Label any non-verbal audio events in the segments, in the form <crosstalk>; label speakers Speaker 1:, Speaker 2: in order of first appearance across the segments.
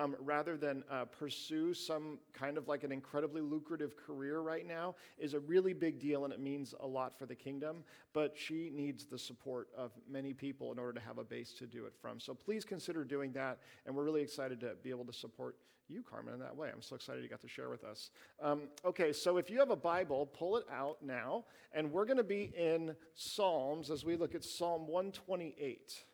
Speaker 1: um, rather than uh, pursue some kind of like an incredibly lucrative career right now is a really big deal and it means a lot for the kingdom. But she needs the support of many people in order to have a base to do it from. So please consider doing that. And we're really excited to be able to support you, Carmen, in that way. I'm so excited you got to share with us. Um, okay, so if you have a Bible, pull it out now. And we're going to be in Psalms as we look at Psalm 128.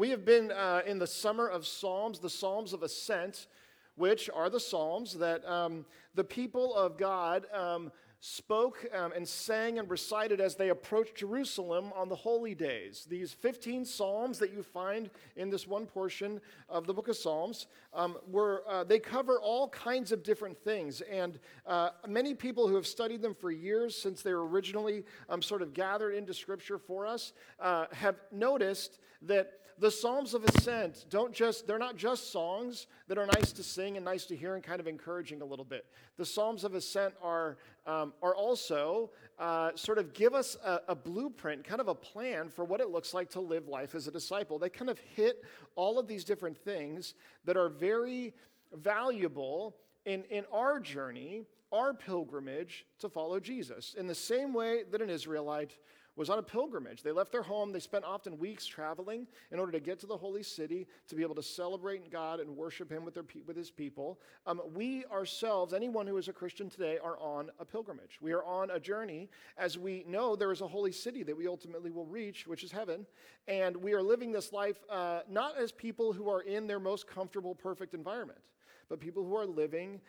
Speaker 1: We have been uh, in the summer of Psalms, the Psalms of Ascent, which are the Psalms that um, the people of God. Um, spoke um, and sang and recited as they approached Jerusalem on the holy days. These 15 psalms that you find in this one portion of the book of Psalms um, were uh, they cover all kinds of different things, and uh, many people who have studied them for years since they were originally um, sort of gathered into Scripture for us uh, have noticed that the Psalms of Ascent don't just, they're not just songs that are nice to sing and nice to hear and kind of encouraging a little bit. The Psalms of Ascent are, um, are also uh, sort of give us a, a blueprint, kind of a plan for what it looks like to live life as a disciple. They kind of hit all of these different things that are very valuable in, in our journey, our pilgrimage to follow Jesus. In the same way that an Israelite was on a pilgrimage. They left their home. They spent often weeks traveling in order to get to the holy city to be able to celebrate God and worship Him with, their, with His people. Um, we ourselves, anyone who is a Christian today, are on a pilgrimage. We are on a journey as we know there is a holy city that we ultimately will reach, which is heaven. And we are living this life uh, not as people who are in their most comfortable, perfect environment, but people who are living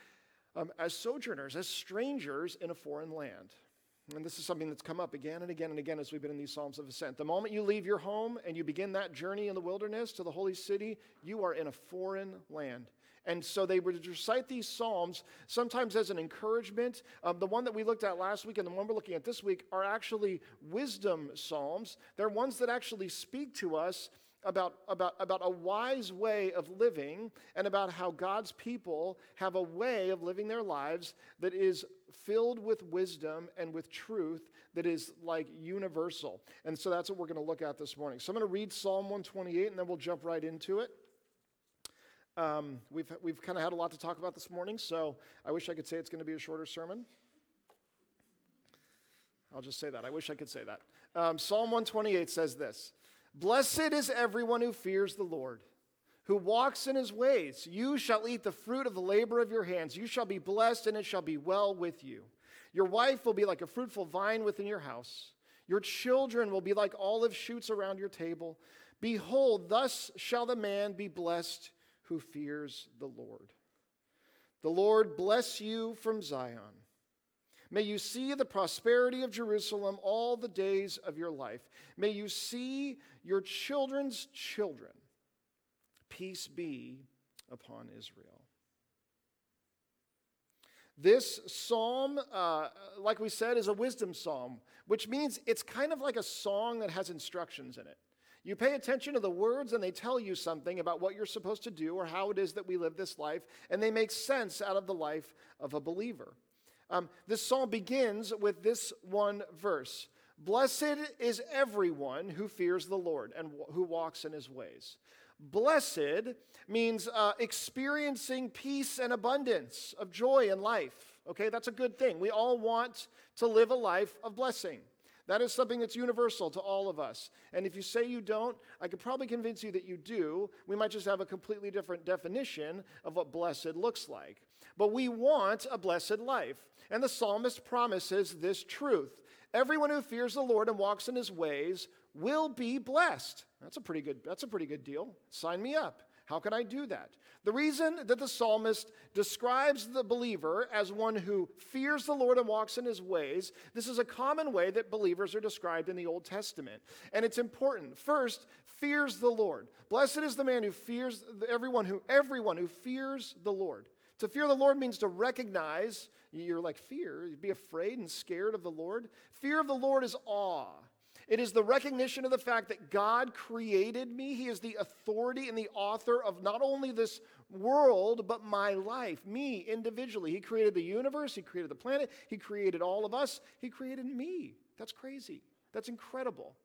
Speaker 1: um, as sojourners, as strangers in a foreign land. And this is something that's come up again and again and again as we've been in these Psalms of Ascent. The moment you leave your home and you begin that journey in the wilderness to the holy city, you are in a foreign land. And so they would recite these Psalms sometimes as an encouragement. Um, the one that we looked at last week and the one we're looking at this week are actually wisdom Psalms. They're ones that actually speak to us about, about, about a wise way of living and about how God's people have a way of living their lives that is filled with wisdom and with truth that is like universal. And so that's what we're going to look at this morning. So I'm going to read Psalm 128 and then we'll jump right into it. Um, we've we've kind of had a lot to talk about this morning, so I wish I could say it's going to be a shorter sermon. I'll just say that. I wish I could say that. Um, Psalm 128 says this Blessed is everyone who fears the Lord, who walks in his ways. You shall eat the fruit of the labor of your hands. You shall be blessed, and it shall be well with you. Your wife will be like a fruitful vine within your house. Your children will be like olive shoots around your table. Behold, thus shall the man be blessed who fears the Lord. The Lord bless you from Zion. May you see the prosperity of Jerusalem all the days of your life. May you see your children's children. Peace be upon Israel. This psalm, uh, like we said, is a wisdom psalm, which means it's kind of like a song that has instructions in it. You pay attention to the words, and they tell you something about what you're supposed to do or how it is that we live this life, and they make sense out of the life of a believer. Um, this psalm begins with this one verse Blessed is everyone who fears the Lord and who walks in his ways. Blessed means uh, experiencing peace and abundance of joy in life. Okay, that's a good thing. We all want to live a life of blessing. That is something that's universal to all of us. And if you say you don't, I could probably convince you that you do. We might just have a completely different definition of what blessed looks like. But we want a blessed life. And the psalmist promises this truth Everyone who fears the Lord and walks in his ways will be blessed. That's a pretty good, that's a pretty good deal. Sign me up. How can I do that? The reason that the psalmist describes the believer as one who fears the Lord and walks in his ways, this is a common way that believers are described in the Old Testament. And it's important. First, fears the Lord. Blessed is the man who fears everyone who everyone who fears the Lord. To fear the Lord means to recognize, you're like fear, be afraid and scared of the Lord. Fear of the Lord is awe. It is the recognition of the fact that God created me. He is the authority and the author of not only this world, but my life, me individually. He created the universe, He created the planet, He created all of us, He created me. That's crazy. That's incredible.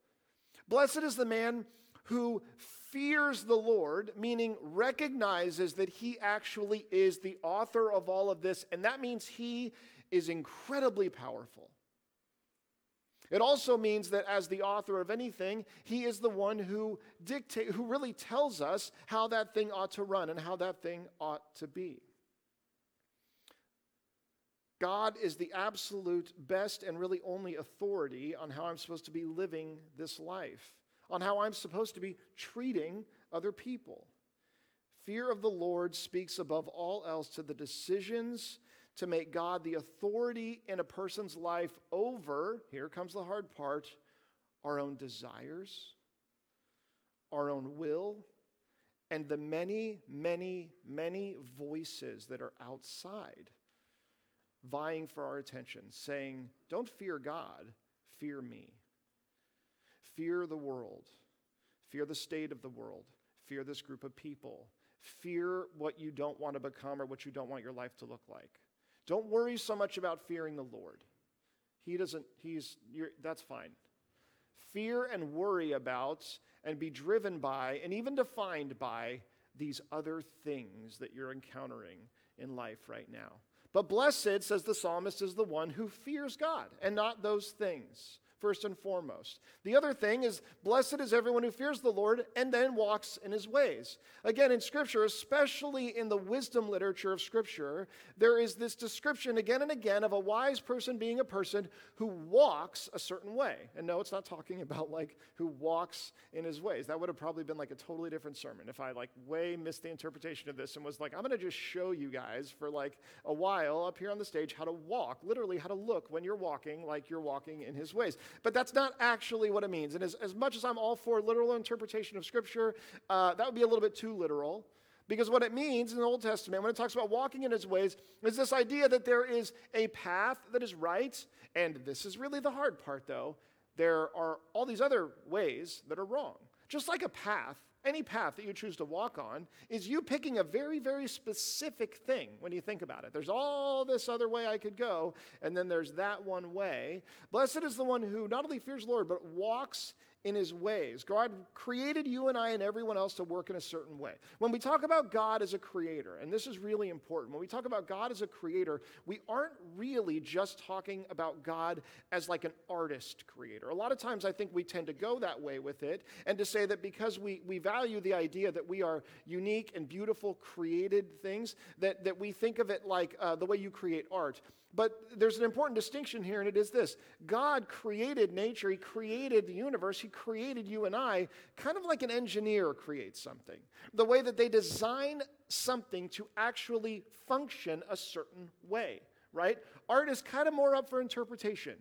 Speaker 1: Blessed is the man who fears the Lord, meaning recognizes that he actually is the author of all of this, and that means he is incredibly powerful. It also means that as the author of anything, he is the one who dictate who really tells us how that thing ought to run and how that thing ought to be. God is the absolute best and really only authority on how I'm supposed to be living this life, on how I'm supposed to be treating other people. Fear of the Lord speaks above all else to the decisions to make God the authority in a person's life over, here comes the hard part, our own desires, our own will, and the many, many, many voices that are outside vying for our attention, saying, Don't fear God, fear me. Fear the world, fear the state of the world, fear this group of people, fear what you don't want to become or what you don't want your life to look like. Don't worry so much about fearing the Lord. He doesn't, he's, that's fine. Fear and worry about and be driven by and even defined by these other things that you're encountering in life right now. But blessed, says the psalmist, is the one who fears God and not those things first and foremost. The other thing is, blessed is everyone who fears the Lord and then walks in his ways. Again, in Scripture, especially in the wisdom literature of Scripture, there is this description again and again of a wise person being a person who walks a certain way. And no, it's not talking <laughs> about like who walks in his ways. That would have probably been like a totally different sermon if I like way missed the interpretation of this and was like, I'm going to just show you guys for like a while up here on the stage how to walk, literally how to look when you're walking like you're walking in his ways. But that's not actually what it means. And as, as much as I'm all for literal interpretation of Scripture, uh, that would be a little bit too literal. Because what it means in the Old Testament, when it talks about walking in his ways, is this idea that there is a path that is right. And this is really the hard part, though. There are all these other ways that are wrong. Just like a path any path that you choose to walk on is you picking a very, very specific thing when you think about it. There's all this other way I could go, and then there's that one way. Blessed is the one who not only fears the Lord, but walks in his ways. God created you and I and everyone else to work in a certain way. When we talk about God as a creator, and this is really important, when we talk about God as a creator, we aren't really just talking about God as like an artist creator. A lot of times I think we tend to go that way with it and to say that because we, we value the idea that we are unique and beautiful created things, that, that we think of it like uh, the way you create art. But there's an important distinction here, and it is this God created nature, He created the universe, He created you and I, kind of like an engineer creates something. The way that they design something to actually function a certain way, right? Art is kind of more up for interpretation.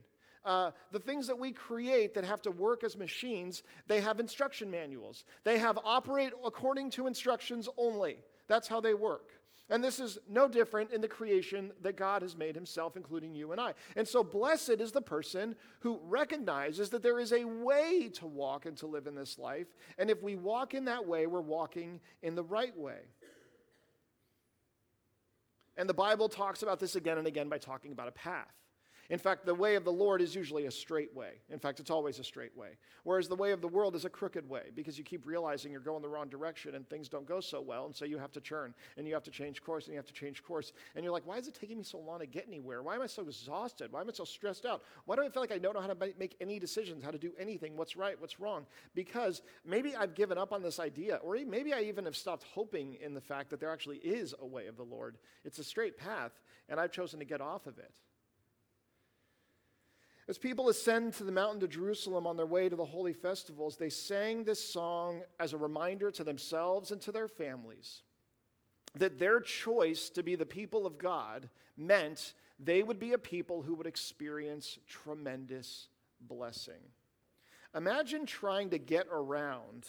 Speaker 1: Uh, the things that we create that have to work as machines, they have instruction manuals. They have operate according to instructions only. That's how they work. And this is no different in the creation that God has made himself, including you and I. And so, blessed is the person who recognizes that there is a way to walk and to live in this life. And if we walk in that way, we're walking in the right way. And the Bible talks about this again and again by talking about a path. In fact, the way of the Lord is usually a straight way. In fact, it's always a straight way. Whereas the way of the world is a crooked way because you keep realizing you're going the wrong direction and things don't go so well. And so you have to turn and you have to change course and you have to change course. And you're like, why is it taking me so long to get anywhere? Why am I so exhausted? Why am I so stressed out? Why do I feel like I don't know how to make any decisions, how to do anything? What's right? What's wrong? Because maybe I've given up on this idea, or maybe I even have stopped hoping in the fact that there actually is a way of the Lord. It's a straight path, and I've chosen to get off of it. As people ascend to the mountain to Jerusalem on their way to the holy festivals, they sang this song as a reminder to themselves and to their families that their choice to be the people of God meant they would be a people who would experience tremendous blessing. Imagine trying to get around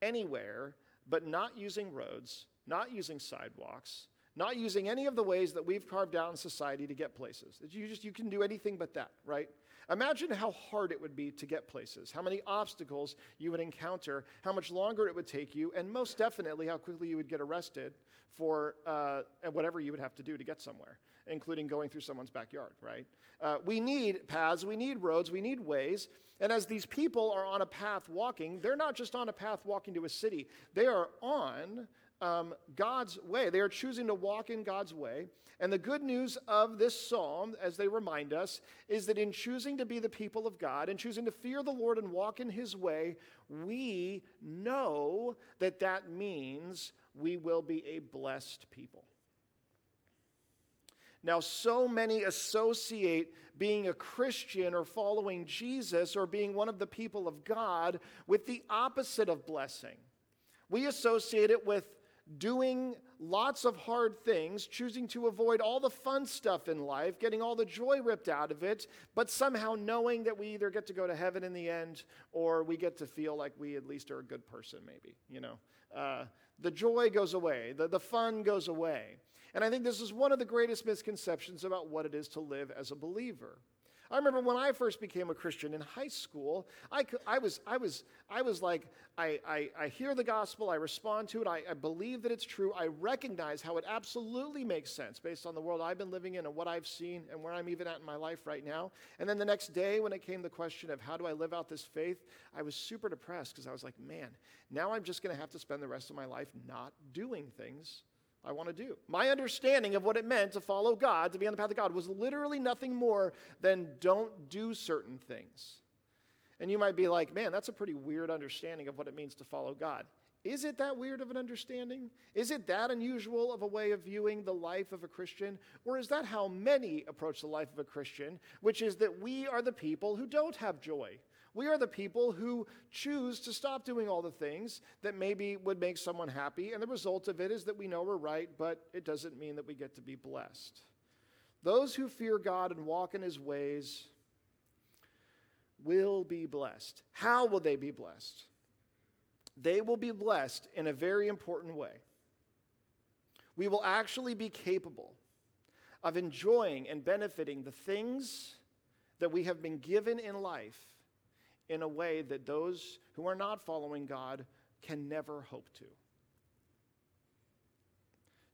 Speaker 1: anywhere but not using roads, not using sidewalks, not using any of the ways that we've carved out in society to get places. You just you can do anything but that, right? Imagine how hard it would be to get places, how many obstacles you would encounter, how much longer it would take you, and most definitely how quickly you would get arrested for uh, whatever you would have to do to get somewhere, including going through someone's backyard, right? Uh, we need paths, we need roads, we need ways. And as these people are on a path walking, they're not just on a path walking to a city, they are on um, God's way. They are choosing to walk in God's way. And the good news of this psalm, as they remind us, is that in choosing to be the people of God and choosing to fear the Lord and walk in his way, we know that that means we will be a blessed people. Now, so many associate being a Christian or following Jesus or being one of the people of God with the opposite of blessing. We associate it with doing lots of hard things, choosing to avoid all the fun stuff in life, getting all the joy ripped out of it, but somehow knowing that we either get to go to heaven in the end or we get to feel like we at least are a good person, maybe, you know. Uh, the joy goes away, the, the fun goes away. And I think this is one of the greatest misconceptions about what it is to live as a believer. I remember when I first became a Christian in high school, I, I, was, I, was, I was like, I, I, I hear the gospel, I respond to it, I, I believe that it's true, I recognize how it absolutely makes sense based on the world I've been living in and what I've seen and where I'm even at in my life right now. And then the next day, when it came the question of how do I live out this faith, I was super depressed because I was like, man, now I'm just going to have to spend the rest of my life not doing things I want to do. My understanding of what it meant to follow God, to be on the path of God, was literally nothing more than don't do certain things. And you might be like, man, that's a pretty weird understanding of what it means to follow God. Is it that weird of an understanding? Is it that unusual of a way of viewing the life of a Christian? Or is that how many approach the life of a Christian, which is that we are the people who don't have joy? We are the people who choose to stop doing all the things that maybe would make someone happy. And the result of it is that we know we're right, but it doesn't mean that we get to be blessed. Those who fear God and walk in his ways will be blessed. How will they be blessed? They will be blessed in a very important way. We will actually be capable of enjoying and benefiting the things that we have been given in life in a way that those who are not following God can never hope to.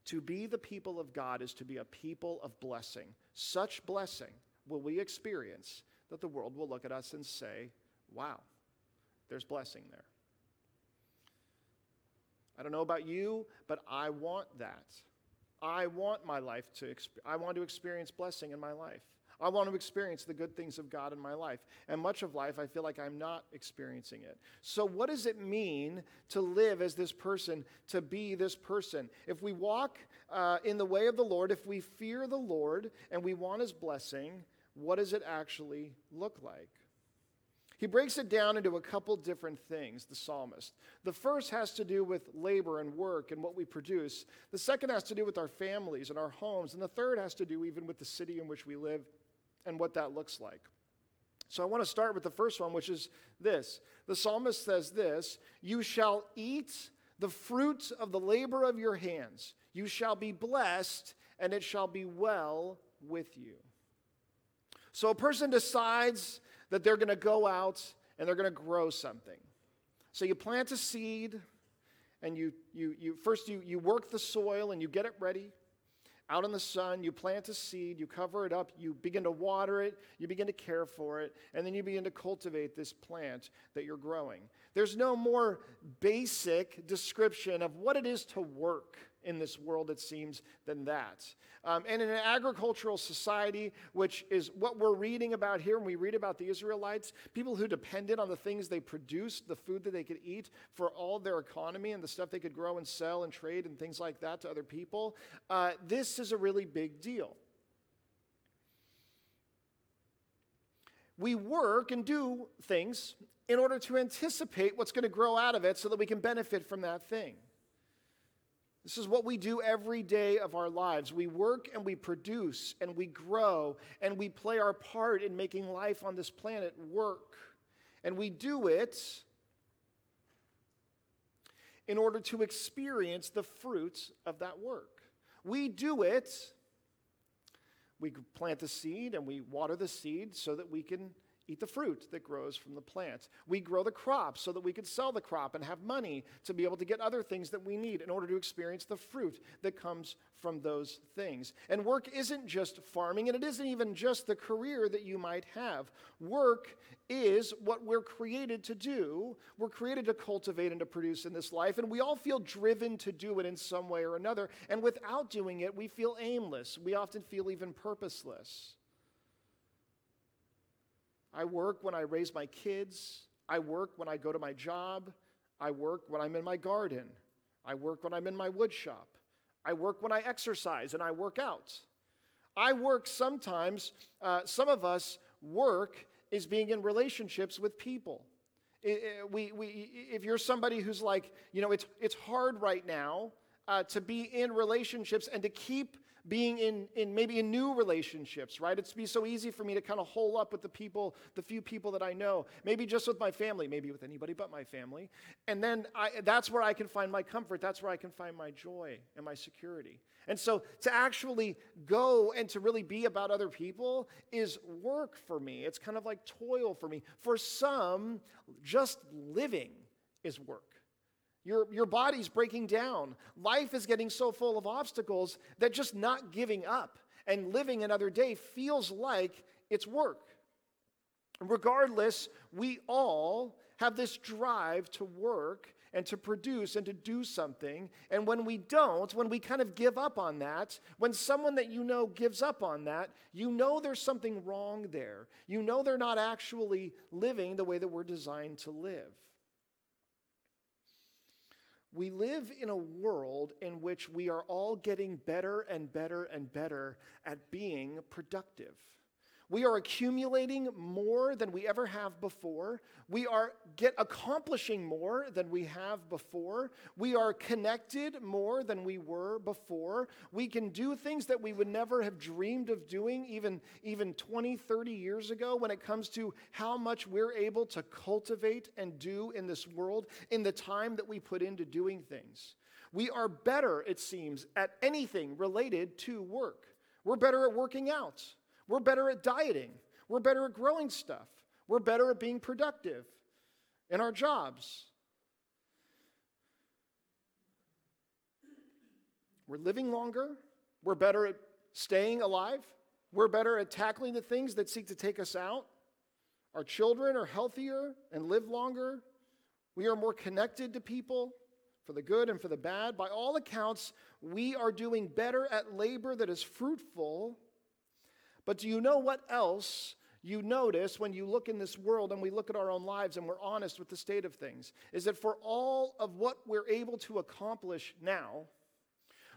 Speaker 1: To be the people of God is to be a people of blessing. Such blessing will we experience that the world will look at us and say, wow, there's blessing there. I don't know about you, but I want that. I want my life to, I want to experience blessing in my life. I want to experience the good things of God in my life. And much of life, I feel like I'm not experiencing it. So, what does it mean to live as this person, to be this person? If we walk uh, in the way of the Lord, if we fear the Lord and we want his blessing, what does it actually look like? He breaks it down into a couple different things, the psalmist. The first has to do with labor and work and what we produce. The second has to do with our families and our homes. And the third has to do even with the city in which we live and what that looks like. So I want to start with the first one, which is this. The psalmist says this You shall eat the fruit of the labor of your hands, you shall be blessed, and it shall be well with you. So a person decides that they're going to go out and they're going to grow something. So you plant a seed and you, you, you first you, you work the soil and you get it ready out in the sun, you plant a seed, you cover it up, you begin to water it, you begin to care for it, and then you begin to cultivate this plant that you're growing. There's no more basic description of what it is to work in this world, it seems, than that. Um, and in an agricultural society, which is what we're reading about here when we read about the Israelites, people who depended on the things they produced, the food that they could eat for all their economy and the stuff they could grow and sell and trade and things like that to other people, uh, this is a really big deal. We work and do things in order to anticipate what's going to grow out of it so that we can benefit from that thing. This is what we do every day of our lives. We work and we produce and we grow and we play our part in making life on this planet work. And we do it in order to experience the fruits of that work. We do it We plant the seed and we water the seed so that we can eat the fruit that grows from the plant. We grow the crop so that we can sell the crop and have money to be able to get other things that we need in order to experience the fruit that comes from those things. And work isn't just farming, and it isn't even just the career that you might have. Work is what we're created to do. We're created to cultivate and to produce in this life, and we all feel driven to do it in some way or another. And without doing it, we feel aimless. We often feel even purposeless. I work when I raise my kids. I work when I go to my job. I work when I'm in my garden. I work when I'm in my wood shop. I work when I exercise and I work out. I work sometimes, uh, some of us work is being in relationships with people. It, it, we, we, if you're somebody who's like, you know, it's, it's hard right now uh, to be in relationships and to keep being in, in maybe in new relationships, right? It's be so easy for me to kind of hole up with the people, the few people that I know, maybe just with my family, maybe with anybody but my family. And then I, that's where I can find my comfort. That's where I can find my joy and my security. And so to actually go and to really be about other people is work for me. It's kind of like toil for me. For some, just living is work. Your, your body's breaking down. Life is getting so full of obstacles that just not giving up and living another day feels like it's work. Regardless, we all have this drive to work and to produce and to do something. And when we don't, when we kind of give up on that, when someone that you know gives up on that, you know there's something wrong there. You know they're not actually living the way that we're designed to live. We live in a world in which we are all getting better and better and better at being productive. We are accumulating more than we ever have before. We are get accomplishing more than we have before. We are connected more than we were before. We can do things that we would never have dreamed of doing even, even 20, 30 years ago when it comes to how much we're able to cultivate and do in this world in the time that we put into doing things. We are better, it seems, at anything related to work. We're better at working out. We're better at dieting. We're better at growing stuff. We're better at being productive in our jobs. We're living longer. We're better at staying alive. We're better at tackling the things that seek to take us out. Our children are healthier and live longer. We are more connected to people for the good and for the bad. By all accounts, we are doing better at labor that is fruitful but do you know what else you notice when you look in this world and we look at our own lives and we're honest with the state of things? Is that for all of what we're able to accomplish now,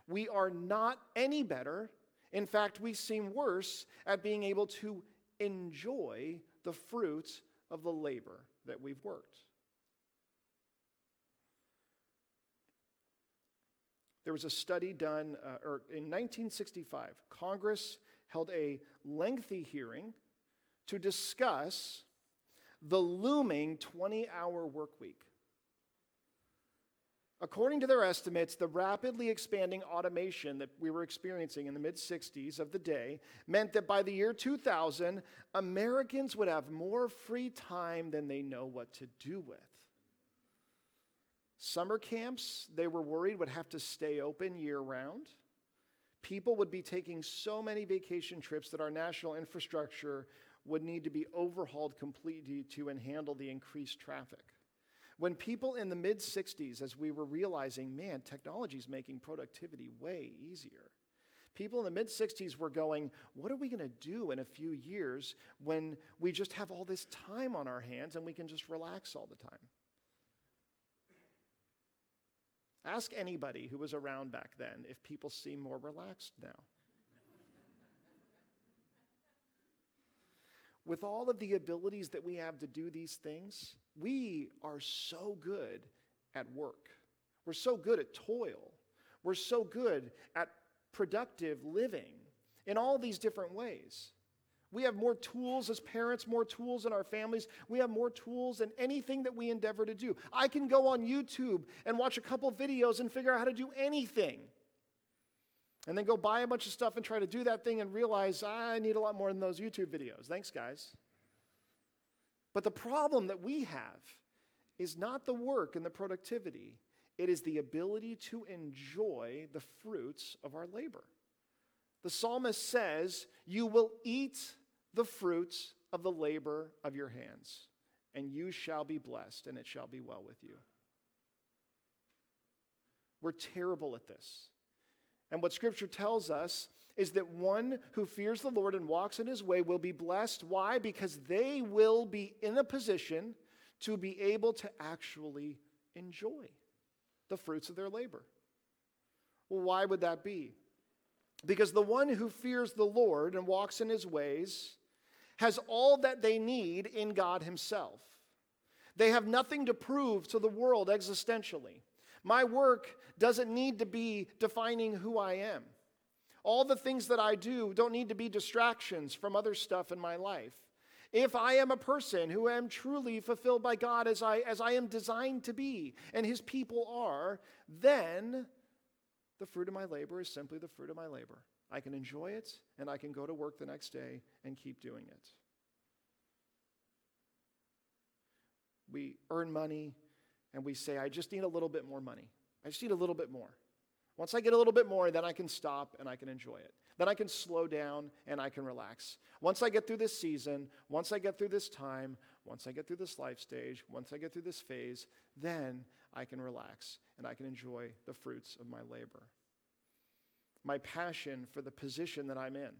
Speaker 1: we are not any better. In fact, we seem worse at being able to enjoy the fruit of the labor that we've worked. There was a study done uh, or in 1965. Congress held a lengthy hearing to discuss the looming 20 hour work week. According to their estimates, the rapidly expanding automation that we were experiencing in the mid 60s of the day meant that by the year 2000, Americans would have more free time than they know what to do with. Summer camps, they were worried, would have to stay open year round people would be taking so many vacation trips that our national infrastructure would need to be overhauled completely to handle the increased traffic. When people in the mid 60s, as we were realizing, man, technology is making productivity way easier, people in the mid 60s were going, what are we going to do in a few years when we just have all this time on our hands and we can just relax all the time? Ask anybody who was around back then if people seem more relaxed now. With all of the abilities that we have to do these things, we are so good at work. We're so good at toil. We're so good at productive living in all these different ways. We have more tools as parents, more tools in our families. We have more tools in anything that we endeavor to do. I can go on YouTube and watch a couple videos and figure out how to do anything. and then go buy a bunch of stuff and try to do that thing and realize I need a lot more than those YouTube videos. Thanks, guys. But the problem that we have is not the work and the productivity, it is the ability to enjoy the fruits of our labor. The psalmist says, You will eat the fruits of the labor of your hands, and you shall be blessed, and it shall be well with you. We're terrible at this. And what Scripture tells us is that one who fears the Lord and walks in his way will be blessed. Why? Because they will be in a position to be able to actually enjoy the fruits of their labor. Well, why would that be? Because the one who fears the Lord and walks in his ways has all that they need in God himself. They have nothing to prove to the world existentially. My work doesn't need to be defining who I am. All the things that I do don't need to be distractions from other stuff in my life. If I am a person who am truly fulfilled by God as I, as I am designed to be, and his people are, then the fruit of my labor is simply the fruit of my labor. I can enjoy it, and I can go to work the next day and keep doing it. We earn money, and we say, I just need a little bit more money. I just need a little bit more. Once I get a little bit more, then I can stop and I can enjoy it. Then I can slow down and I can relax. Once I get through this season, once I get through this time, once I get through this life stage, once I get through this phase, then I can relax and I can enjoy the fruits of my labor. My passion for the position that I'm in.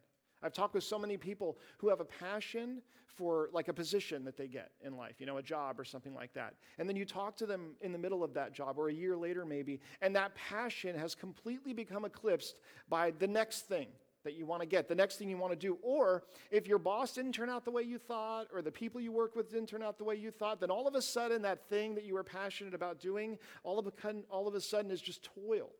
Speaker 1: I've talked with so many people who have a passion for like a position that they get in life, you know, a job or something like that. And then you talk to them in the middle of that job or a year later maybe, and that passion has completely become eclipsed by the next thing that you want to get, the next thing you want to do. Or if your boss didn't turn out the way you thought, or the people you work with didn't turn out the way you thought, then all of a sudden that thing that you were passionate about doing, all of a, all of a sudden is just toil.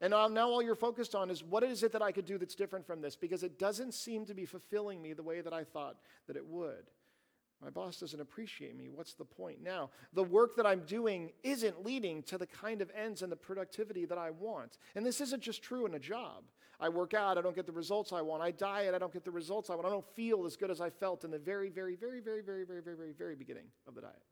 Speaker 1: And now all you're focused on is what is it that I could do that's different from this? Because it doesn't seem to be fulfilling me the way that I thought that it would. My boss doesn't appreciate me. What's the point? Now, the work that I'm doing isn't leading to the kind of ends and the productivity that I want. And this isn't just true in a job. I work out, I don't get the results I want. I diet, I don't get the results I want. I don't feel as good as I felt in the very, very, very, very, very, very, very, very, very beginning of the diet.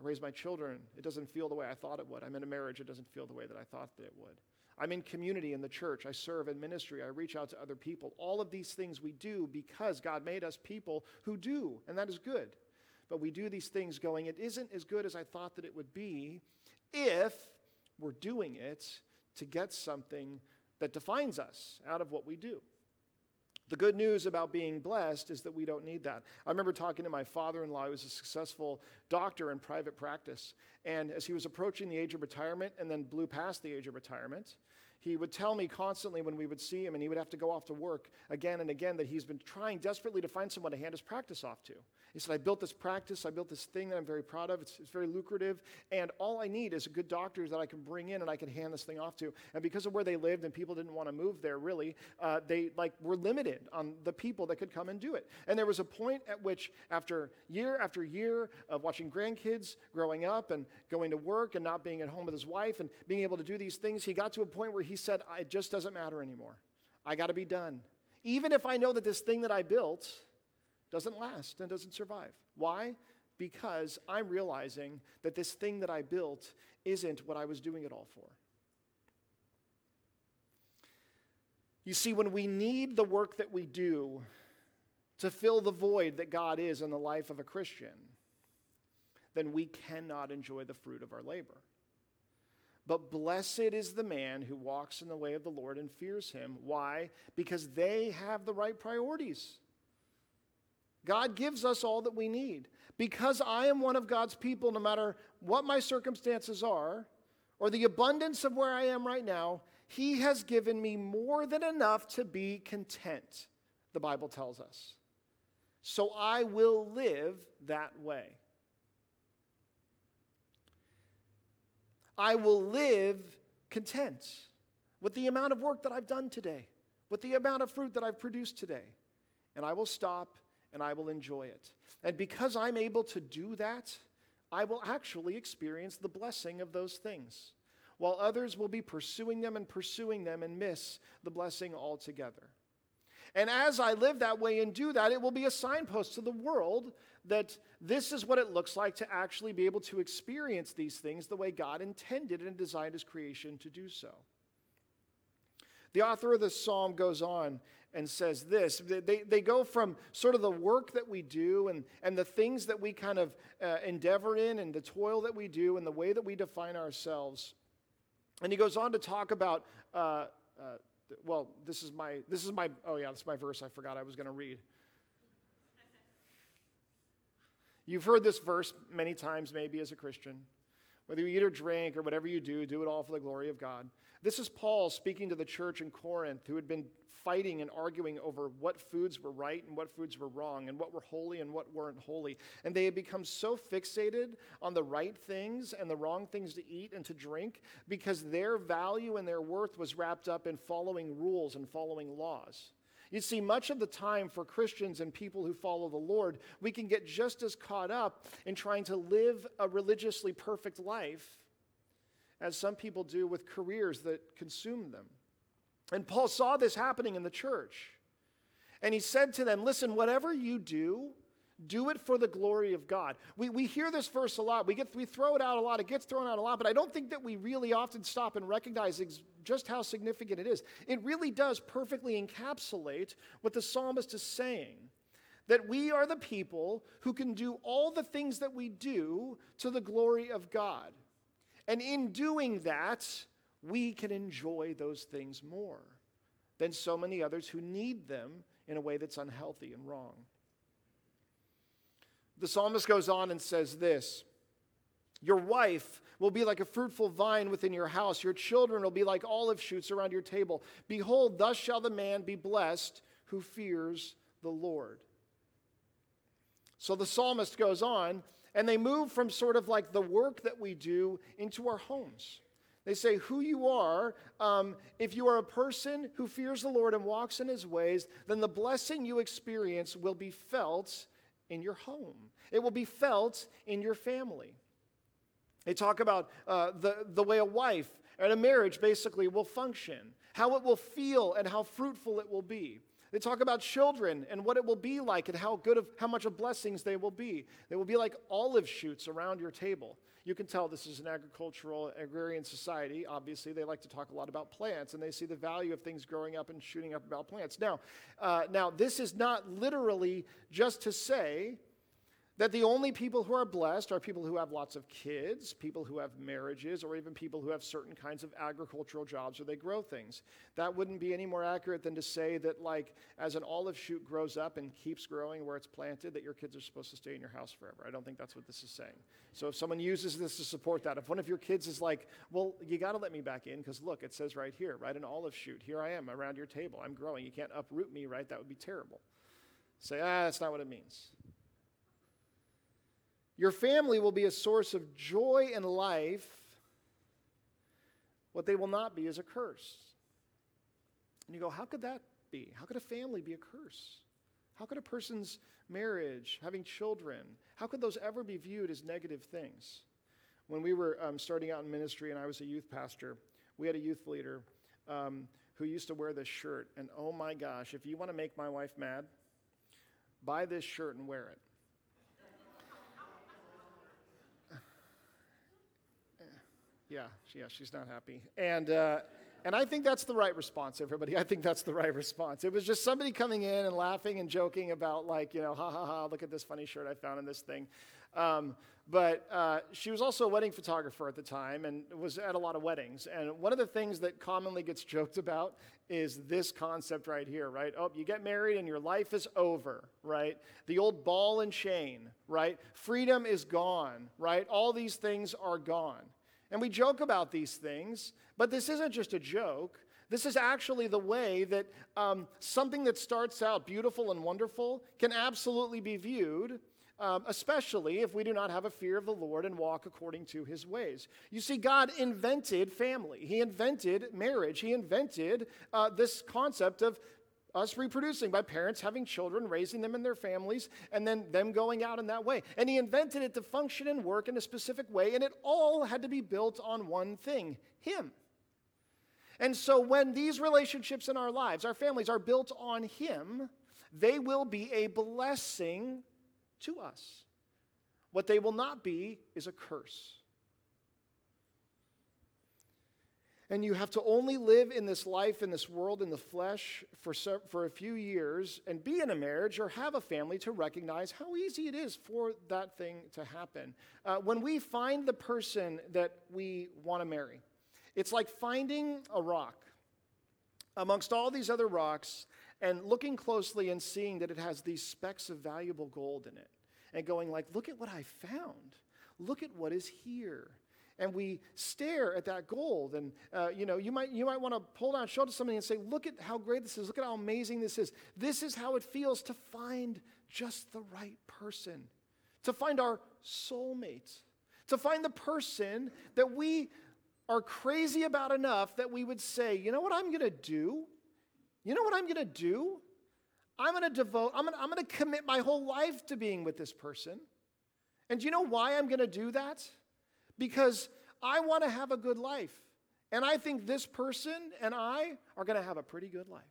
Speaker 1: I raise my children, it doesn't feel the way I thought it would. I'm in a marriage, it doesn't feel the way that I thought that it would. I'm in community in the church. I serve in ministry. I reach out to other people. All of these things we do because God made us people who do, and that is good. But we do these things going, it isn't as good as I thought that it would be if we're doing it to get something that defines us out of what we do. The good news about being blessed is that we don't need that. I remember talking to my father in law, who was a successful doctor in private practice. And as he was approaching the age of retirement and then blew past the age of retirement, he would tell me constantly when we would see him and he would have to go off to work again and again that he's been trying desperately to find someone to hand his practice off to. He said, I built this practice, I built this thing that I'm very proud of. It's, it's very lucrative, and all I need is a good doctor that I can bring in and I can hand this thing off to. And because of where they lived and people didn't want to move there, really, uh, they like were limited on the people that could come and do it. And there was a point at which, after year after year of watching grandkids growing up and going to work and not being at home with his wife and being able to do these things, he got to a point where he said, It just doesn't matter anymore. I got to be done. Even if I know that this thing that I built doesn't last and doesn't survive. Why? Because I'm realizing that this thing that I built isn't what I was doing it all for. You see, when we need the work that we do to fill the void that God is in the life of a Christian, then we cannot enjoy the fruit of our labor. But blessed is the man who walks in the way of the Lord and fears him. Why? Because they have the right priorities. God gives us all that we need. Because I am one of God's people, no matter what my circumstances are or the abundance of where I am right now, He has given me more than enough to be content, the Bible tells us. So I will live that way. I will live content with the amount of work that I've done today, with the amount of fruit that I've produced today. And I will stop and I will enjoy it. And because I'm able to do that, I will actually experience the blessing of those things. while others will be pursuing them and pursuing them and miss the blessing altogether. And as I live that way and do that, it will be a signpost to the world that this is what it looks like to actually be able to experience these things the way God intended and designed His creation to do so. The author of this psalm goes on and says this. They, they go from sort of the work that we do and, and the things that we kind of uh, endeavor in and the toil that we do and the way that we define ourselves. And he goes on to talk about, uh, uh, well, this is my, this is my, oh yeah, this is my verse I forgot I was going to read. You've heard this verse many times, maybe as a Christian. Whether you eat or drink or whatever you do, do it all for the glory of God. This is Paul speaking to the church in Corinth who had been fighting and arguing over what foods were right and what foods were wrong and what were holy and what weren't holy. And they had become so fixated on the right things and the wrong things to eat and to drink because their value and their worth was wrapped up in following rules and following laws. You see, much of the time for Christians and people who follow the Lord, we can get just as caught up in trying to live a religiously perfect life as some people do with careers that consume them. And Paul saw this happening in the church. And he said to them, Listen, whatever you do, do it for the glory of God. We, we hear this verse a lot. We, get, we throw it out a lot. It gets thrown out a lot, but I don't think that we really often stop and recognize ex- just how significant it is. It really does perfectly encapsulate what the psalmist is saying that we are the people who can do all the things that we do to the glory of God. And in doing that, we can enjoy those things more than so many others who need them in a way that's unhealthy and wrong. The psalmist goes on and says this Your wife will be like a fruitful vine within your house, your children will be like olive shoots around your table. Behold, thus shall the man be blessed who fears the Lord. So the psalmist goes on, and they move from sort of like the work that we do into our homes. They say, Who you are, um, if you are a person who fears the Lord and walks in his ways, then the blessing you experience will be felt in your home, it will be felt in your family. They talk about uh, the, the way a wife and a marriage basically will function, how it will feel, and how fruitful it will be. They talk about children and what it will be like and how good of how much of blessings they will be. They will be like olive shoots around your table. You can tell this is an agricultural agrarian society. Obviously, they like to talk a lot about plants and they see the value of things growing up and shooting up about plants. Now, uh, now this is not literally just to say that the only people who are blessed are people who have lots of kids, people who have marriages, or even people who have certain kinds of agricultural jobs where they grow things. That wouldn't be any more accurate than to say that, like, as an olive shoot grows up and keeps growing where it's planted, that your kids are supposed to stay in your house forever. I don't think that's what this is saying. So if someone uses this to support that, if one of your kids is like, well, you got to let me back in because look, it says right here, right? An olive shoot. Here I am around your table. I'm growing. You can't uproot me, right? That would be terrible. Say, ah, that's not what it means. Your family will be a source of joy and life. What they will not be is a curse. And you go, how could that be? How could a family be a curse? How could a person's marriage, having children, how could those ever be viewed as negative things? When we were um, starting out in ministry and I was a youth pastor, we had a youth leader um, who used to wear this shirt. And oh my gosh, if you want to make my wife mad, buy this shirt and wear it. Yeah, yeah, she's not happy. And, uh, and I think that's the right response, everybody. I think that's the right response. It was just somebody coming in and laughing and joking about, like, you know, ha ha ha, look at this funny shirt I found in this thing. Um, but uh, she was also a wedding photographer at the time and was at a lot of weddings. And one of the things that commonly gets joked about is this concept right here, right? Oh, you get married and your life is over, right? The old ball and chain, right? Freedom is gone, right? All these things are gone. And we joke about these things, but this isn't just a joke. This is actually the way that um, something that starts out beautiful and wonderful can absolutely be viewed, um, especially if we do not have a fear of the Lord and walk according to his ways. You see, God invented family, He invented marriage, He invented uh, this concept of us reproducing by parents having children, raising them in their families, and then them going out in that way. And he invented it to function and work in a specific way, and it all had to be built on one thing Him. And so when these relationships in our lives, our families, are built on Him, they will be a blessing to us. What they will not be is a curse. And you have to only live in this life, in this world, in the flesh for, for a few years and be in a marriage or have a family to recognize how easy it is for that thing to happen. Uh, when we find the person that we want to marry, it's like finding a rock amongst all these other rocks and looking closely and seeing that it has these specks of valuable gold in it and going like look at what i found look at what is here and we stare at that gold and uh, you know you might you might want to pull down show to somebody and say look at how great this is look at how amazing this is this is how it feels to find just the right person to find our soulmate to find the person that we are crazy about enough that we would say, you know what I'm going to do? You know what I'm going to do? I'm going to devote, I'm going to commit my whole life to being with this person. And do you know why I'm going to do that? Because I want to have a good life. And I think this person and I are going to have a pretty good life.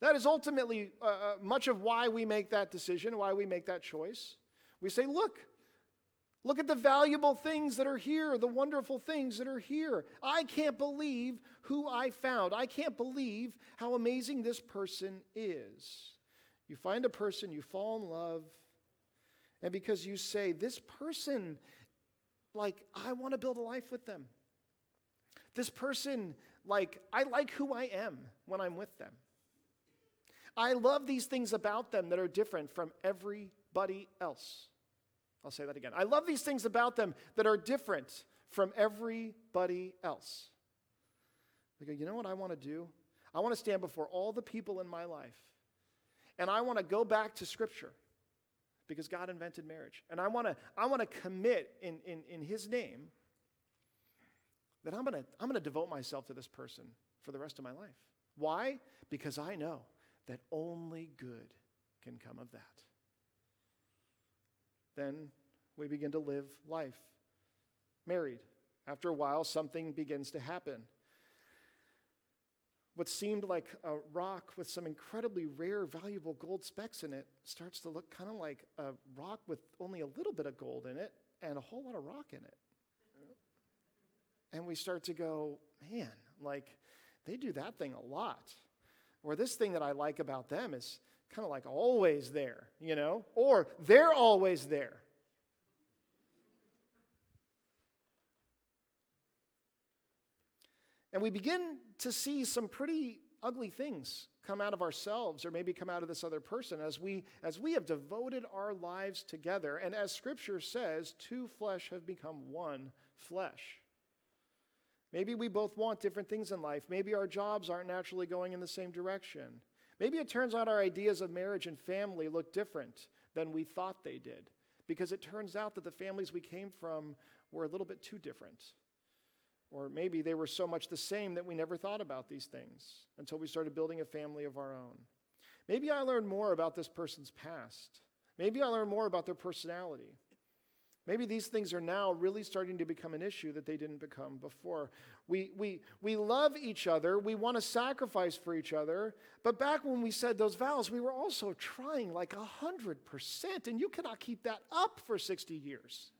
Speaker 1: That is ultimately uh, uh, much of why we make that decision, why we make that choice. We say, look, Look at the valuable things that are here, the wonderful things that are here. I can't believe who I found. I can't believe how amazing this person is. You find a person, you fall in love, and because you say, This person, like, I want to build a life with them. This person, like, I like who I am when I'm with them. I love these things about them that are different from everybody else. I'll say that again. I love these things about them that are different from everybody else. They go, you know what I want to do? I want to stand before all the people in my life and I want to go back to Scripture because God invented marriage. And I want to, I want to commit in, in, in His name that I'm going to, I'm going to devote myself to this person for the rest of my life. Why? Because I know that only good can come of that then we begin to live life married. After a while, something begins to happen. What seemed like a rock with some incredibly rare, valuable gold specks in it starts to look kind of like a rock with only a little bit of gold in it and a whole lot of rock in it. And we start to go, man, like they do that thing a lot. Or this thing that I like about them is kind of like always there, you know? Or they're always there. And we begin to see some pretty ugly things come out of ourselves or maybe come out of this other person as we as we have devoted our lives together. And as scripture says two flesh have become one flesh. Maybe we both want different things in life. Maybe our jobs aren't naturally going in the same direction. Maybe it turns out our ideas of marriage and family look different than we thought they did, because it turns out that the families we came from were a little bit too different. Or maybe they were so much the same that we never thought about these things until we started building a family of our own. Maybe I learned more about this person's past. Maybe I learned more about their personality. Maybe these things are now really starting to become an issue that they didn't become before. We, we, we love each other, we want to sacrifice for each other, but back when we said those vows, we were also trying like 100%, and you cannot keep that up for 60 years.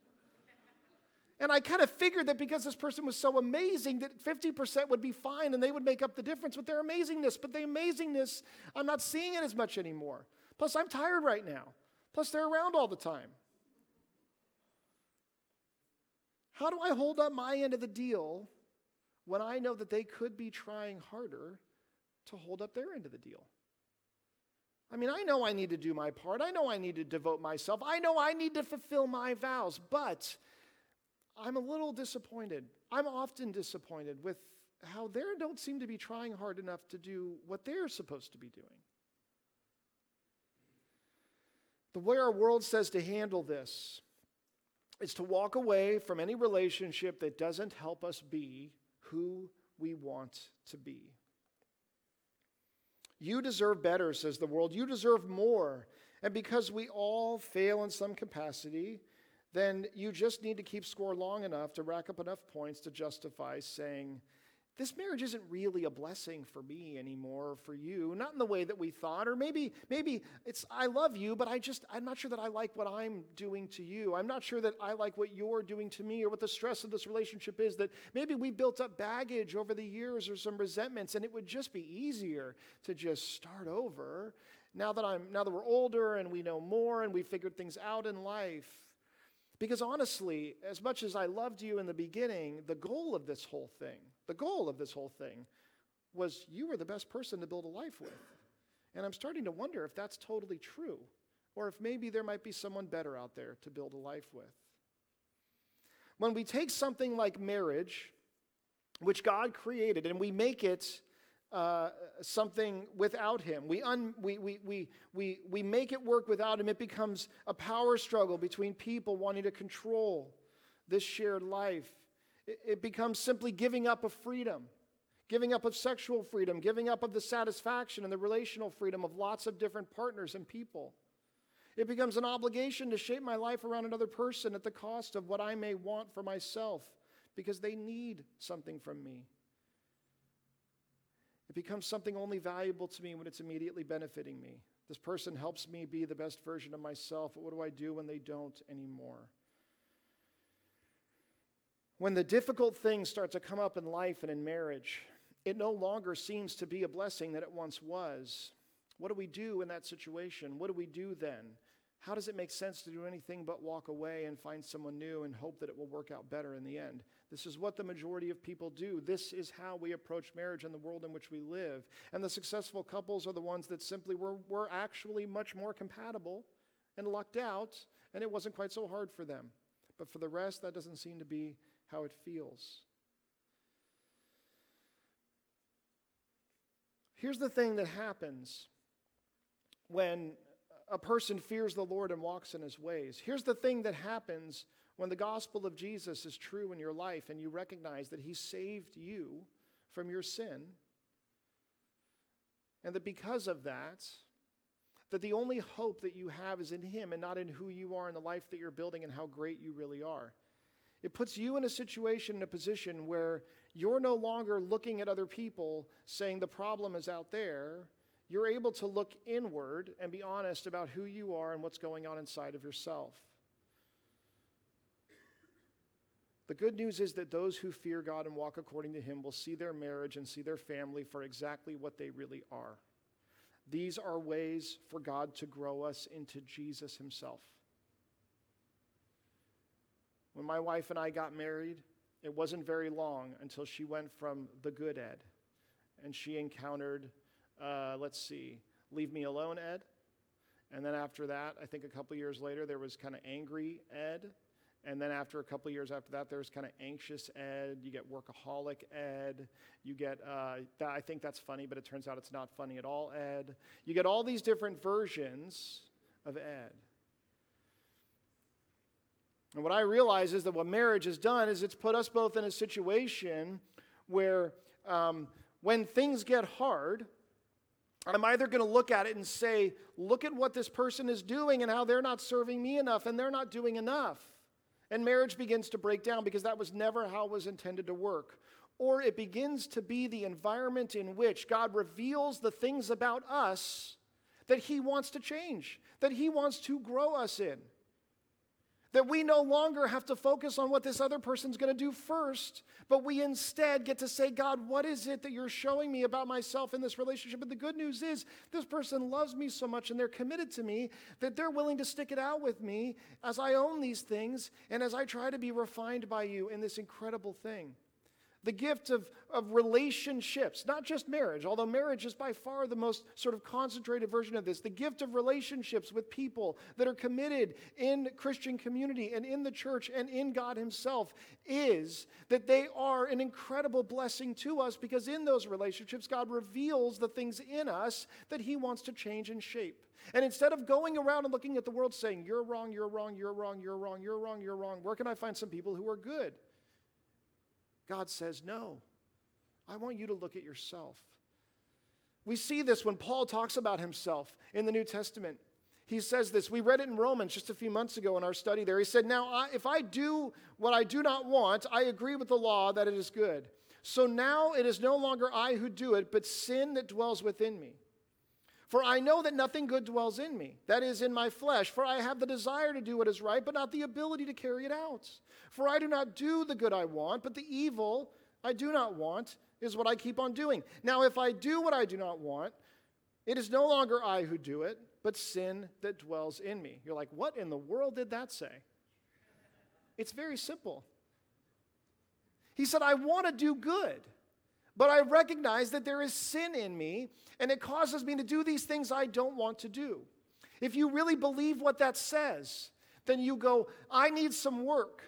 Speaker 1: And I kind of figured that because this person was so amazing, that 50% would be fine and they would make up the difference with their amazingness. But the amazingness, I'm not seeing it as much anymore. Plus, I'm tired right now. Plus, they're around all the time. How do I hold up my end of the deal when I know that they could be trying harder to hold up their end of the deal? I mean, I know I need to do my part. I know I need to devote myself. I know I need to fulfill my vows, but I'm a little disappointed. I'm often disappointed with how they don't seem to be trying hard enough to do what they're supposed to be doing. The way our world says to handle this is to walk away from any relationship that doesn't help us be who we want to be. You deserve better, says the world. You deserve more. And because we all fail in some capacity, then you just need to keep score long enough to rack up enough points to justify saying, this marriage isn't really a blessing for me anymore for you. Not in the way that we thought or maybe maybe it's i love you but i just i'm not sure that i like what i'm doing to you. I'm not sure that i like what you're doing to me or what the stress of this relationship is that maybe we built up baggage over the years or some resentments and it would just be easier to just start over. Now that i'm now that we're older and we know more and we've figured things out in life because honestly, as much as I loved you in the beginning, the goal of this whole thing, the goal of this whole thing was you were the best person to build a life with. And I'm starting to wonder if that's totally true, or if maybe there might be someone better out there to build a life with. When we take something like marriage, which God created, and we make it uh, something without him. We, un, we, we, we, we, we make it work without him. It becomes a power struggle between people wanting to control this shared life. It, it becomes simply giving up of freedom, giving up of sexual freedom, giving up of the satisfaction and the relational freedom of lots of different partners and people. It becomes an obligation to shape my life around another person at the cost of what I may want for myself because they need something from me. It becomes something only valuable to me when it's immediately benefiting me. This person helps me be the best version of myself, but what do I do when they don't anymore? When the difficult things start to come up in life and in marriage, it no longer seems to be a blessing that it once was. What do we do in that situation? What do we do then? How does it make sense to do anything but walk away and find someone new and hope that it will work out better in the end? This is what the majority of people do. This is how we approach marriage in the world in which we live. And the successful couples are the ones that simply were, were actually much more compatible and lucked out, and it wasn't quite so hard for them. But for the rest, that doesn't seem to be how it feels. Here's the thing that happens when a person fears the Lord and walks in his ways. Here's the thing that happens when the gospel of Jesus is true in your life and you recognize that he saved you from your sin, and that because of that, that the only hope that you have is in him and not in who you are and the life that you're building and how great you really are. It puts you in a situation, in a position where you're no longer looking at other people saying the problem is out there. You're able to look inward and be honest about who you are and what's going on inside of yourself. The good news is that those who fear God and walk according to Him will see their marriage and see their family for exactly what they really are. These are ways for God to grow us into Jesus Himself. When my wife and I got married, it wasn't very long until she went from the good Ed and she encountered, uh, let's see, Leave Me Alone Ed. And then after that, I think a couple years later, there was kind of angry Ed. And then after a couple years after that, there's kind of anxious ed. You get workaholic ed. You get, uh, that, I think that's funny, but it turns out it's not funny at all ed. You get all these different versions of ed. And what I realize is that what marriage has done is it's put us both in a situation where um, when things get hard, I'm either going to look at it and say, look at what this person is doing and how they're not serving me enough and they're not doing enough and marriage begins to break down because that was never how it was intended to work. Or it begins to be the environment in which God reveals the things about us that He wants to change, that He wants to grow us in. That we no longer have to focus on what this other person's going to do first, but we instead get to say, God, what is it that you're showing me about myself in this relationship? And the good news is, this person loves me so much and they're committed to me that they're willing to stick it out with me as I own these things and as I try to be refined by you in this incredible thing the gift of, of relationships, not just marriage, although marriage is by far the most sort of concentrated version of this. The gift of relationships with people that are committed in Christian community and in the church and in God Himself is that they are an incredible blessing to us because in those relationships, God reveals the things in us that He wants to change and shape. And instead of going around and looking at the world saying, You're wrong, you're wrong, you're wrong, you're wrong, you're wrong, you're wrong, where can I find some people who are good? God says, No, I want you to look at yourself. We see this when Paul talks about himself in the New Testament. He says this. We read it in Romans just a few months ago in our study there. He said, Now, I, if I do what I do not want, I agree with the law that it is good. So now it is no longer I who do it, but sin that dwells within me. For I know that nothing good dwells in me, that is, in my flesh. For I have the desire to do what is right, but not the ability to carry it out. For I do not do the good I want, but the evil I do not want is what I keep on doing. Now, if I do what I do not want, it is no longer I who do it, but sin that dwells in me. You're like, what in the world did that say? It's very simple. He said, I want to do good. But I recognize that there is sin in me, and it causes me to do these things I don't want to do. If you really believe what that says, then you go, I need some work,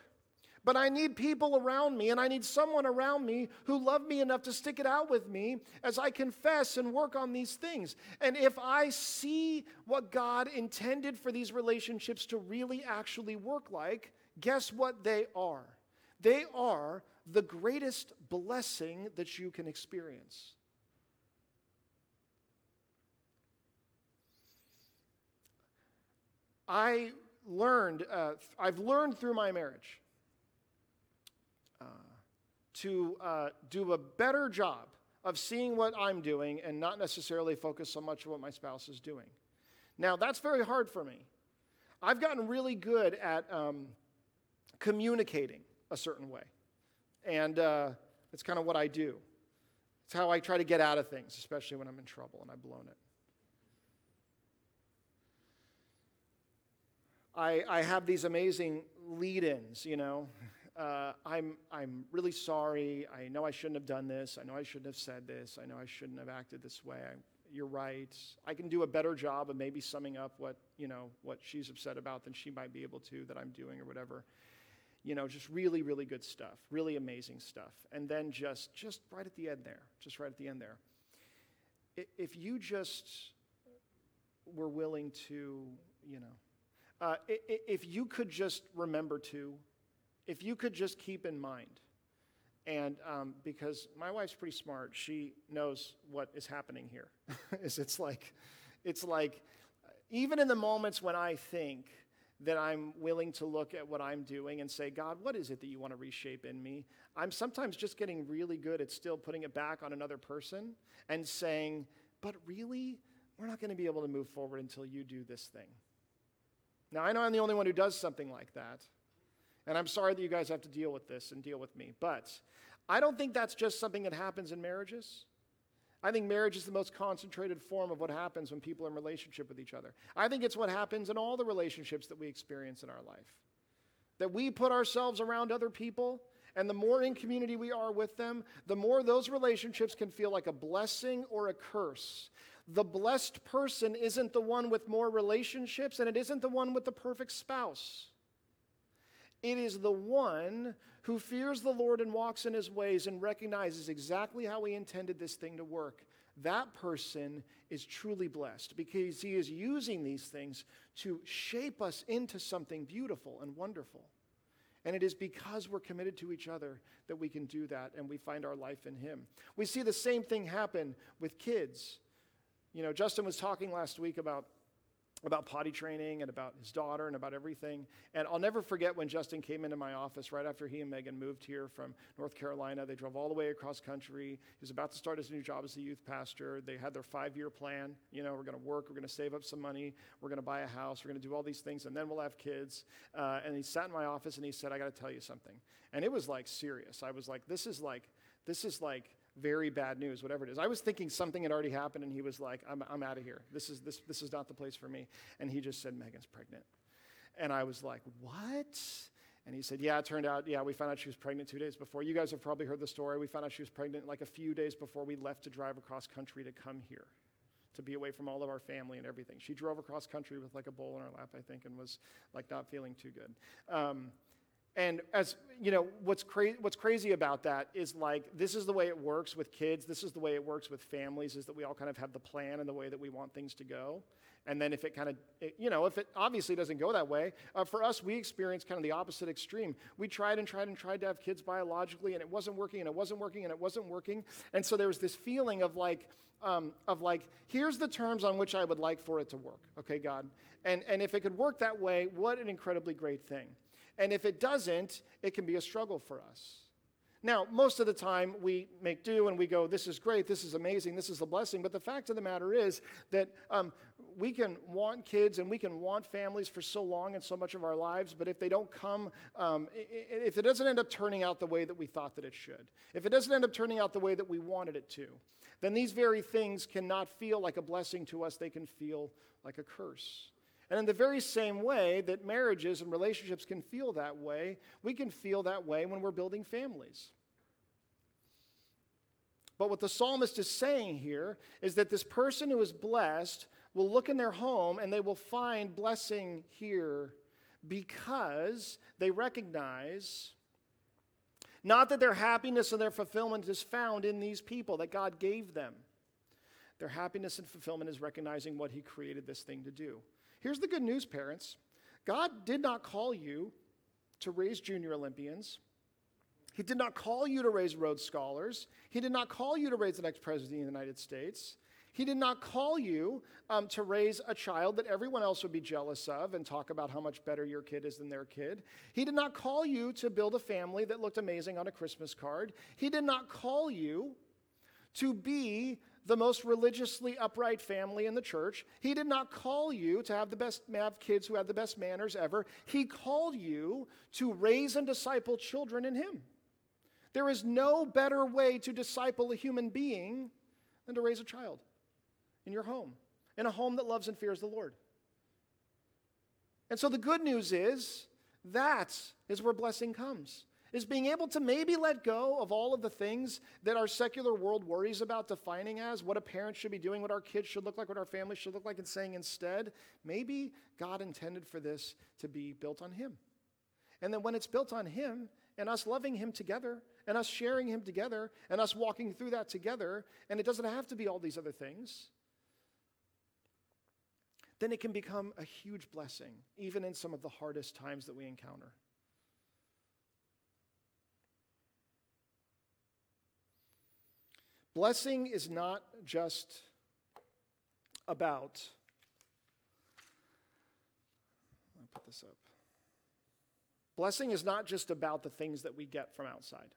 Speaker 1: but I need people around me, and I need someone around me who love me enough to stick it out with me as I confess and work on these things. And if I see what God intended for these relationships to really actually work like, guess what they are? They are the greatest blessing that you can experience. I learned, uh, I've learned through my marriage uh, to uh, do a better job of seeing what I'm doing and not necessarily focus so much on what my spouse is doing. Now, that's very hard for me. I've gotten really good at um, communicating a certain way. And uh, it's kind of what I do. It's how I try to get out of things, especially when I'm in trouble and I've blown it. I, I have these amazing lead ins, you know. Uh, I'm, I'm really sorry. I know I shouldn't have done this. I know I shouldn't have said this. I know I shouldn't have acted this way. I, you're right. I can do a better job of maybe summing up what, you know, what she's upset about than she might be able to that I'm doing or whatever you know, just really, really good stuff, really amazing stuff. And then just, just right at the end there, just right at the end there. If you just were willing to, you know, uh, if you could just remember to, if you could just keep in mind, and um, because my wife's pretty smart, she knows what is happening here. <laughs> is it's like, it's like, even in the moments when I think, that I'm willing to look at what I'm doing and say, God, what is it that you want to reshape in me? I'm sometimes just getting really good at still putting it back on another person and saying, but really, we're not going to be able to move forward until you do this thing. Now, I know I'm the only one who does something like that. And I'm sorry that you guys have to deal with this and deal with me. But I don't think that's just something that happens in marriages. I think marriage is the most concentrated form of what happens when people are in relationship with each other. I think it's what happens in all the relationships that we experience in our life. That we put ourselves around other people, and the more in community we are with them, the more those relationships can feel like a blessing or a curse. The blessed person isn't the one with more relationships, and it isn't the one with the perfect spouse. It is the one who fears the Lord and walks in his ways and recognizes exactly how he intended this thing to work. That person is truly blessed because he is using these things to shape us into something beautiful and wonderful. And it is because we're committed to each other that we can do that and we find our life in Him. We see the same thing happen with kids. You know, Justin was talking last week about about potty training and about his daughter and about everything. And I'll never forget when Justin came into my office right after he and Megan moved here from North Carolina. They drove all the way across country. He was about to start his new job as a youth pastor. They had their five year plan. You know, we're going to work, we're going to save up some money, we're going to buy a house, we're going to do all these things, and then we'll have kids. Uh, and he sat in my office and he said, I got to tell you something. And it was like serious. I was like, this is like, this is like, very bad news, whatever it is. I was thinking something had already happened, and he was like, I'm, I'm out of here. This is, this, this is not the place for me. And he just said, Megan's pregnant. And I was like, What? And he said, Yeah, it turned out, yeah, we found out she was pregnant two days before. You guys have probably heard the story. We found out she was pregnant like a few days before we left to drive across country to come here, to be away from all of our family and everything. She drove across country with like a bowl in her lap, I think, and was like not feeling too good. Um, and as you know, what's, what's crazy about that is like this is the way it works with kids. This is the way it works with families. Is that we all kind of have the plan and the way that we want things to go. And then if it kind of, you know, if it obviously doesn't go that way, uh, for us, we experienced kind of the opposite extreme. We tried and tried and tried to have kids biologically, and it wasn't working, and it wasn't working, and it wasn't working. And so there was this feeling of like, um, of like, here's the terms on which I would like for it to work, okay, God? And, and if it could work that way, what an incredibly great thing. And if it doesn't, it can be a struggle for us. Now, most of the time we make do and we go, this is great, this is amazing, this is a blessing. But the fact of the matter is that um, we can want kids and we can want families for so long and so much of our lives, but if they don't come, um, if it doesn't end up turning out the way that we thought that it should, if it doesn't end up turning out the way that we wanted it to, then these very things cannot feel like a blessing to us, they can feel like a curse. And in the very same way that marriages and relationships can feel that way, we can feel that way when we're building families. But what the psalmist is saying here is that this person who is blessed will look in their home and they will find blessing here because they recognize not that their happiness and their fulfillment is found in these people that God gave them. Their happiness and fulfillment is recognizing what He created this thing to do. Here's the good news, parents God did not call you to raise junior Olympians. He did not call you to raise Rhodes Scholars. He did not call you to raise the next president of the United States. He did not call you um, to raise a child that everyone else would be jealous of and talk about how much better your kid is than their kid. He did not call you to build a family that looked amazing on a Christmas card. He did not call you to be the most religiously upright family in the church. He did not call you to have the best have kids who had the best manners ever. He called you to raise and disciple children in him. There is no better way to disciple a human being than to raise a child in your home, in a home that loves and fears the Lord. And so the good news is that is where blessing comes is being able to maybe let go of all of the things that our secular world worries about defining as what a parent should be doing, what our kids should look like, what our family should look like, and saying instead, maybe God intended for this to be built on Him. And then when it's built on Him, and us loving Him together, and us sharing Him together, and us walking through that together, and it doesn't have to be all these other things, then it can become a huge blessing, even in some of the hardest times that we encounter. Blessing is not just about, me put this up. Blessing is not just about the things that we get from outside.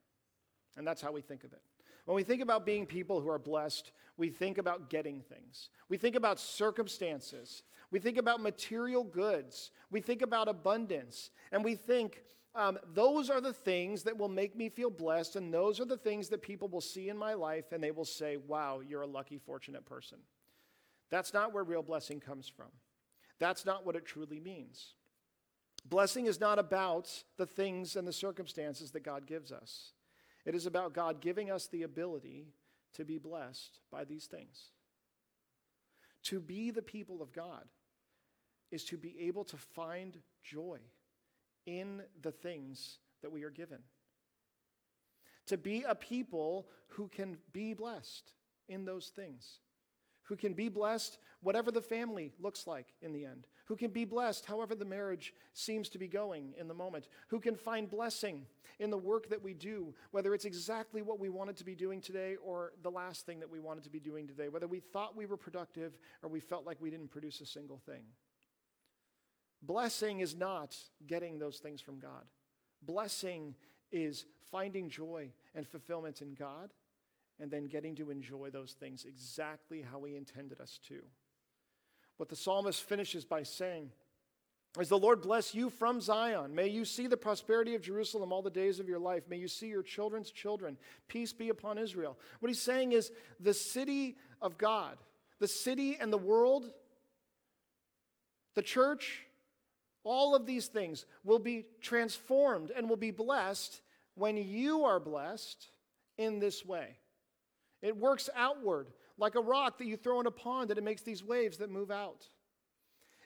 Speaker 1: And that's how we think of it. When we think about being people who are blessed, we think about getting things. We think about circumstances. We think about material goods. We think about abundance. And we think um, those are the things that will make me feel blessed, and those are the things that people will see in my life and they will say, wow, you're a lucky, fortunate person. That's not where real blessing comes from. That's not what it truly means. Blessing is not about the things and the circumstances that God gives us, it is about God giving us the ability to be blessed by these things. To be the people of God is to be able to find joy in the things that we are given. To be a people who can be blessed in those things, who can be blessed whatever the family looks like in the end, who can be blessed however the marriage seems to be going in the moment, who can find blessing in the work that we do, whether it's exactly what we wanted to be doing today or the last thing that we wanted to be doing today, whether we thought we were productive or we felt like we didn't produce a single thing. Blessing is not getting those things from God. Blessing is finding joy and fulfillment in God and then getting to enjoy those things exactly how He intended us to. What the psalmist finishes by saying is the Lord bless you from Zion. May you see the prosperity of Jerusalem all the days of your life. May you see your children's children. Peace be upon Israel. What he's saying is the city of God, the city and the world, the church, all of these things will be transformed and will be blessed when you are blessed in this way. It works outward like a rock that you throw in a pond and it makes these waves that move out.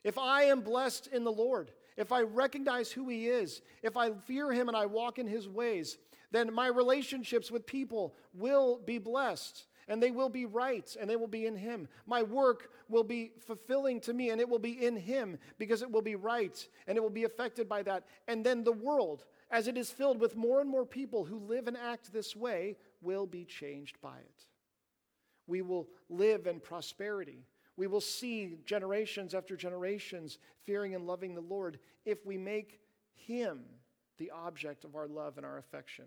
Speaker 1: If I am blessed in the Lord, if I recognize who He is, if I fear Him and I walk in His ways, then my relationships with people will be blessed. And they will be right, and they will be in Him. My work will be fulfilling to me, and it will be in Him because it will be right, and it will be affected by that. And then the world, as it is filled with more and more people who live and act this way, will be changed by it. We will live in prosperity. We will see generations after generations fearing and loving the Lord if we make Him the object of our love and our affection.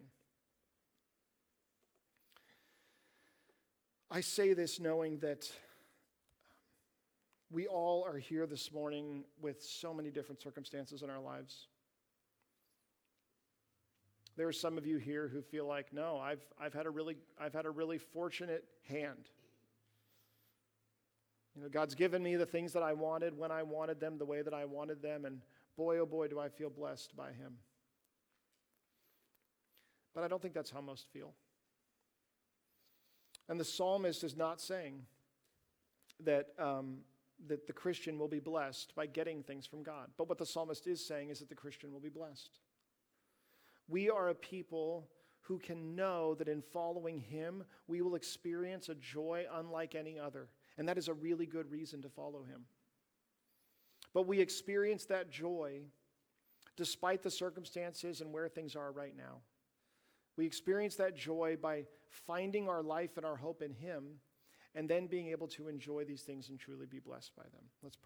Speaker 1: I say this knowing that we all are here this morning with so many different circumstances in our lives. There are some of you here who feel like, no, I've, I've, had, a really, I've had a really fortunate hand. You know, God's given me the things that I wanted when I wanted them, the way that I wanted them, and boy, oh boy, do I feel blessed by Him. But I don't think that's how most feel. And the psalmist is not saying that, um, that the Christian will be blessed by getting things from God. But what the psalmist is saying is that the Christian will be blessed. We are a people who can know that in following him, we will experience a joy unlike any other. And that is a really good reason to follow him. But we experience that joy despite the circumstances and where things are right now. We experience that joy by finding our life and our hope in Him and then being able to enjoy these things and truly be blessed by them. Let's pray.